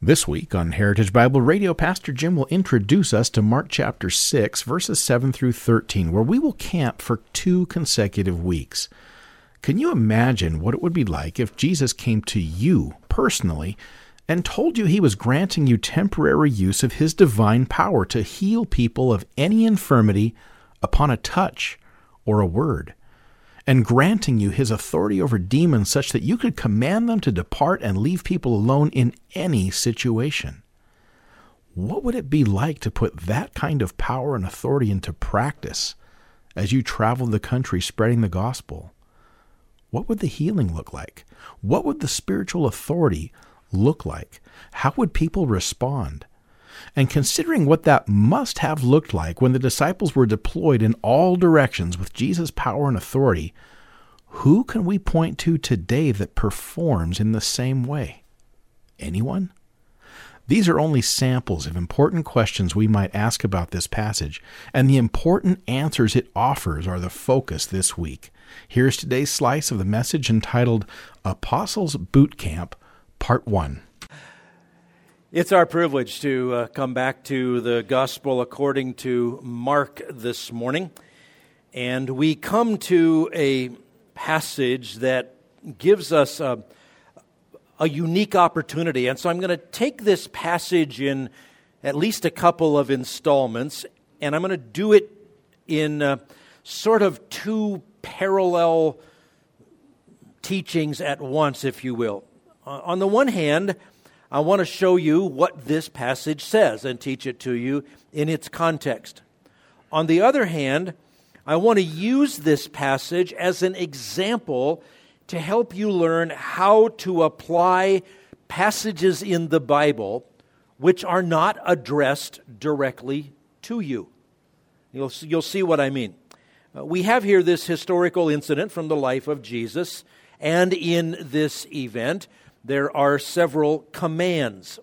This week on Heritage Bible Radio, Pastor Jim will introduce us to Mark chapter 6, verses 7 through 13, where we will camp for two consecutive weeks. Can you imagine what it would be like if Jesus came to you personally and told you he was granting you temporary use of his divine power to heal people of any infirmity upon a touch or a word? And granting you his authority over demons such that you could command them to depart and leave people alone in any situation. What would it be like to put that kind of power and authority into practice as you traveled the country spreading the gospel? What would the healing look like? What would the spiritual authority look like? How would people respond? And considering what that must have looked like when the disciples were deployed in all directions with Jesus' power and authority, who can we point to today that performs in the same way? Anyone? These are only samples of important questions we might ask about this passage, and the important answers it offers are the focus this week. Here's today's slice of the message entitled Apostles Boot Camp, Part 1. It's our privilege to uh, come back to the gospel according to Mark this morning. And we come to a passage that gives us a, a unique opportunity. And so I'm going to take this passage in at least a couple of installments, and I'm going to do it in uh, sort of two parallel teachings at once, if you will. Uh, on the one hand, I want to show you what this passage says and teach it to you in its context. On the other hand, I want to use this passage as an example to help you learn how to apply passages in the Bible which are not addressed directly to you. You'll, you'll see what I mean. Uh, we have here this historical incident from the life of Jesus, and in this event, there are several commands.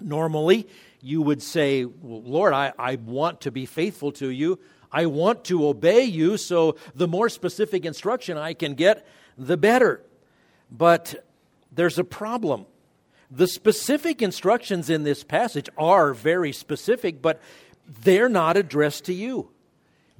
Normally, you would say, well, Lord, I, I want to be faithful to you. I want to obey you, so the more specific instruction I can get, the better. But there's a problem. The specific instructions in this passage are very specific, but they're not addressed to you.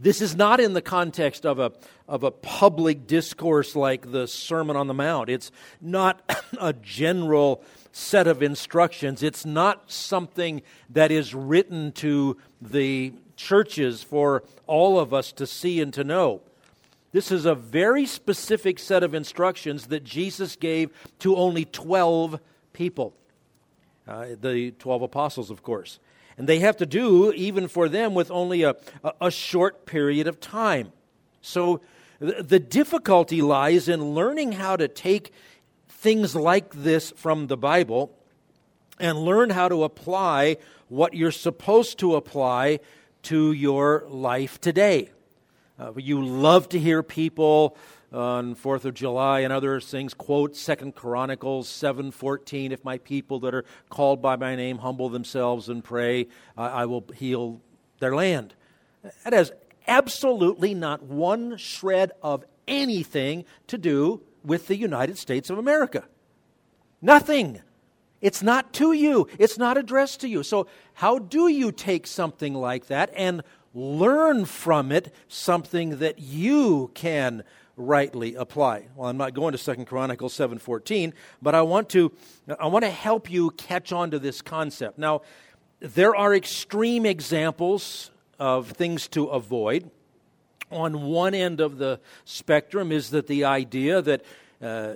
This is not in the context of a, of a public discourse like the Sermon on the Mount. It's not a general set of instructions. It's not something that is written to the churches for all of us to see and to know. This is a very specific set of instructions that Jesus gave to only 12 people. Uh, the 12 apostles, of course. And they have to do, even for them, with only a, a short period of time. So the difficulty lies in learning how to take things like this from the Bible and learn how to apply what you're supposed to apply to your life today. Uh, you love to hear people on Fourth of July and other things. Quote Second Chronicles seven fourteen. If my people that are called by my name humble themselves and pray, I will heal their land. That has absolutely not one shred of anything to do with the United States of America. Nothing. It's not to you. It's not addressed to you. So, how do you take something like that and learn from it something that you can rightly apply. Well, I'm not going to Second Chronicles 7:14, but I want to I want to help you catch on to this concept. Now, there are extreme examples of things to avoid. On one end of the spectrum is that the idea that uh,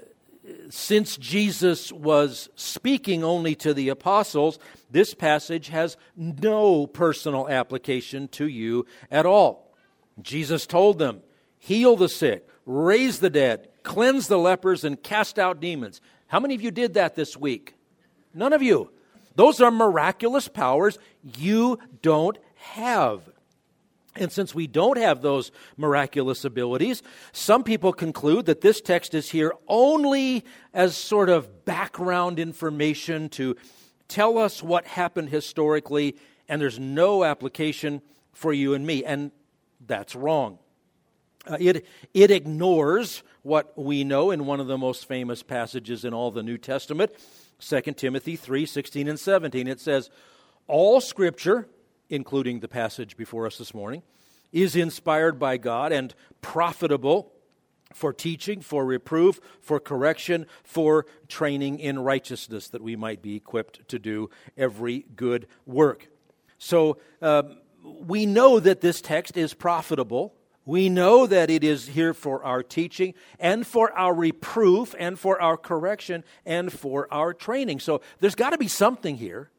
since Jesus was speaking only to the apostles, this passage has no personal application to you at all. Jesus told them, Heal the sick, raise the dead, cleanse the lepers, and cast out demons. How many of you did that this week? None of you. Those are miraculous powers you don't have. And since we don't have those miraculous abilities, some people conclude that this text is here only as sort of background information to tell us what happened historically, and there's no application for you and me. And that's wrong. Uh, it, it ignores what we know in one of the most famous passages in all the New Testament, 2 Timothy 3 16 and 17. It says, All scripture including the passage before us this morning, is inspired by God and profitable for teaching, for reproof, for correction, for training in righteousness, that we might be equipped to do every good work. So um, we know that this text is profitable. We know that it is here for our teaching and for our reproof and for our correction and for our training. So there's got to be something here.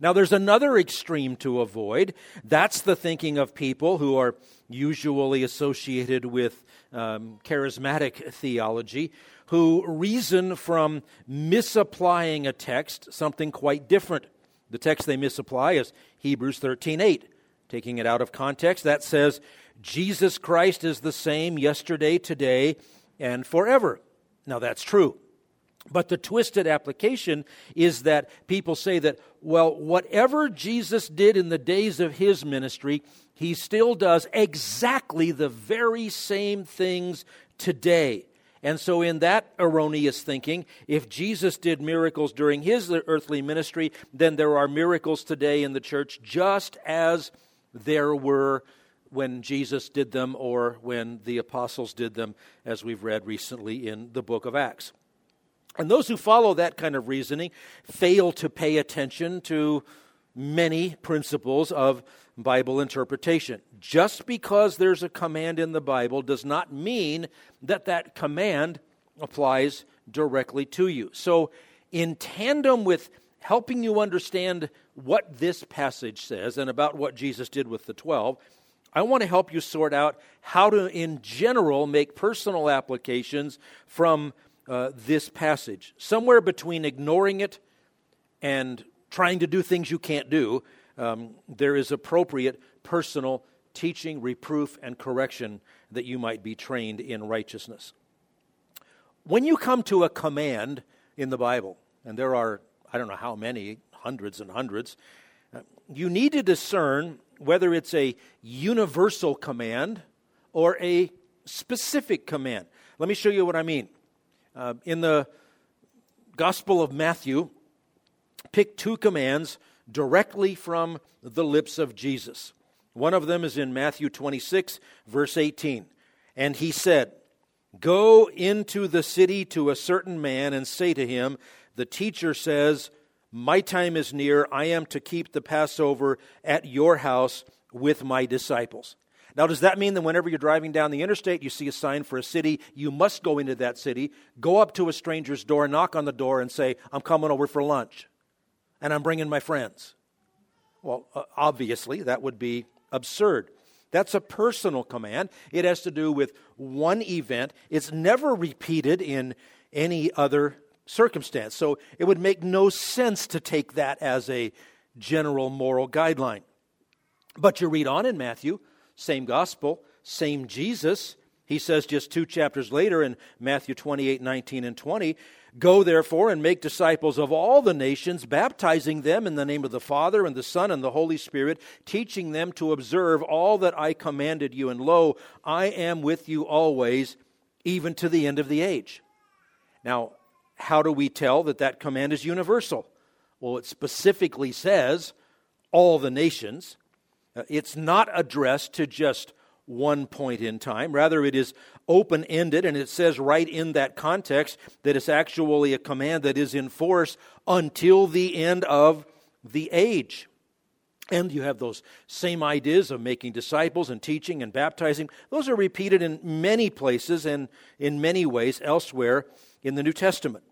Now, there's another extreme to avoid. That's the thinking of people who are usually associated with um, charismatic theology, who reason from misapplying a text something quite different. The text they misapply is Hebrews 13:8. Taking it out of context, that says, Jesus Christ is the same yesterday, today, and forever. Now, that's true. But the twisted application is that people say that, well, whatever Jesus did in the days of his ministry, he still does exactly the very same things today. And so, in that erroneous thinking, if Jesus did miracles during his earthly ministry, then there are miracles today in the church just as there were when Jesus did them or when the apostles did them, as we've read recently in the book of Acts. And those who follow that kind of reasoning fail to pay attention to many principles of Bible interpretation. Just because there's a command in the Bible does not mean that that command applies directly to you. So, in tandem with helping you understand what this passage says and about what Jesus did with the 12, I want to help you sort out how to, in general, make personal applications from uh, this passage. Somewhere between ignoring it and trying to do things you can't do, um, there is appropriate personal teaching, reproof, and correction that you might be trained in righteousness. When you come to a command in the Bible, and there are, I don't know how many, hundreds and hundreds, uh, you need to discern whether it's a universal command or a specific command. Let me show you what I mean. Uh, in the Gospel of Matthew, pick two commands directly from the lips of Jesus. One of them is in Matthew 26, verse 18. And he said, Go into the city to a certain man and say to him, The teacher says, My time is near. I am to keep the Passover at your house with my disciples. Now, does that mean that whenever you're driving down the interstate, you see a sign for a city, you must go into that city, go up to a stranger's door, knock on the door, and say, I'm coming over for lunch, and I'm bringing my friends? Well, uh, obviously, that would be absurd. That's a personal command. It has to do with one event, it's never repeated in any other circumstance. So it would make no sense to take that as a general moral guideline. But you read on in Matthew, same gospel, same Jesus. He says just two chapters later in Matthew 28 19 and 20, Go therefore and make disciples of all the nations, baptizing them in the name of the Father and the Son and the Holy Spirit, teaching them to observe all that I commanded you. And lo, I am with you always, even to the end of the age. Now, how do we tell that that command is universal? Well, it specifically says all the nations. Uh, it's not addressed to just one point in time. Rather, it is open ended, and it says right in that context that it's actually a command that is in force until the end of the age. And you have those same ideas of making disciples and teaching and baptizing. Those are repeated in many places and in many ways elsewhere in the New Testament.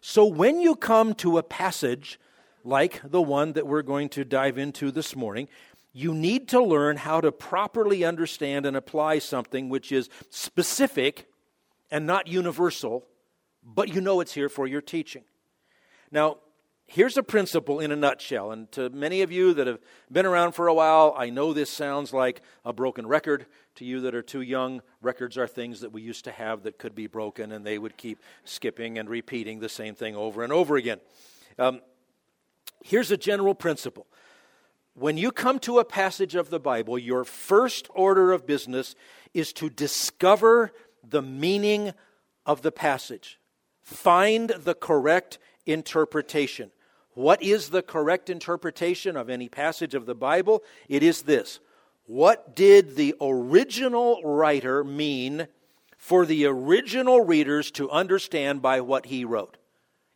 So when you come to a passage like the one that we're going to dive into this morning, you need to learn how to properly understand and apply something which is specific and not universal, but you know it's here for your teaching. Now, here's a principle in a nutshell. And to many of you that have been around for a while, I know this sounds like a broken record. To you that are too young, records are things that we used to have that could be broken, and they would keep skipping and repeating the same thing over and over again. Um, here's a general principle. When you come to a passage of the Bible, your first order of business is to discover the meaning of the passage. Find the correct interpretation. What is the correct interpretation of any passage of the Bible? It is this What did the original writer mean for the original readers to understand by what he wrote?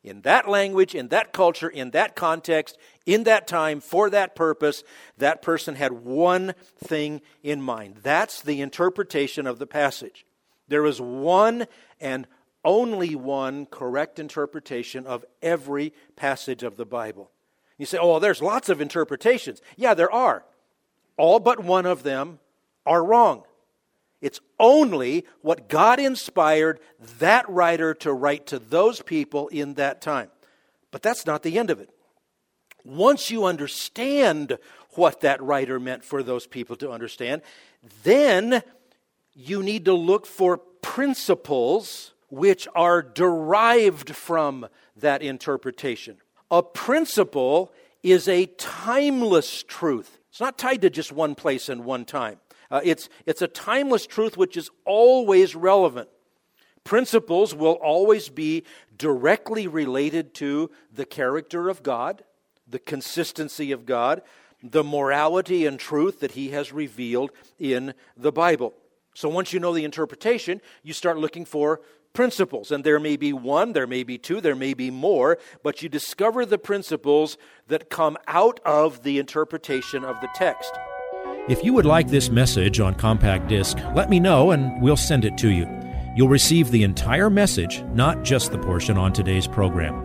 In that language, in that culture, in that context, in that time, for that purpose, that person had one thing in mind. That's the interpretation of the passage. There is one and only one correct interpretation of every passage of the Bible. You say, oh, there's lots of interpretations. Yeah, there are. All but one of them are wrong. It's only what God inspired that writer to write to those people in that time. But that's not the end of it. Once you understand what that writer meant for those people to understand, then you need to look for principles which are derived from that interpretation. A principle is a timeless truth. It's not tied to just one place and one time. Uh, it's, it's a timeless truth which is always relevant. Principles will always be directly related to the character of God, the consistency of God, the morality and truth that He has revealed in the Bible. So once you know the interpretation, you start looking for principles. And there may be one, there may be two, there may be more, but you discover the principles that come out of the interpretation of the text. If you would like this message on compact disc, let me know and we'll send it to you. You'll receive the entire message, not just the portion on today's program.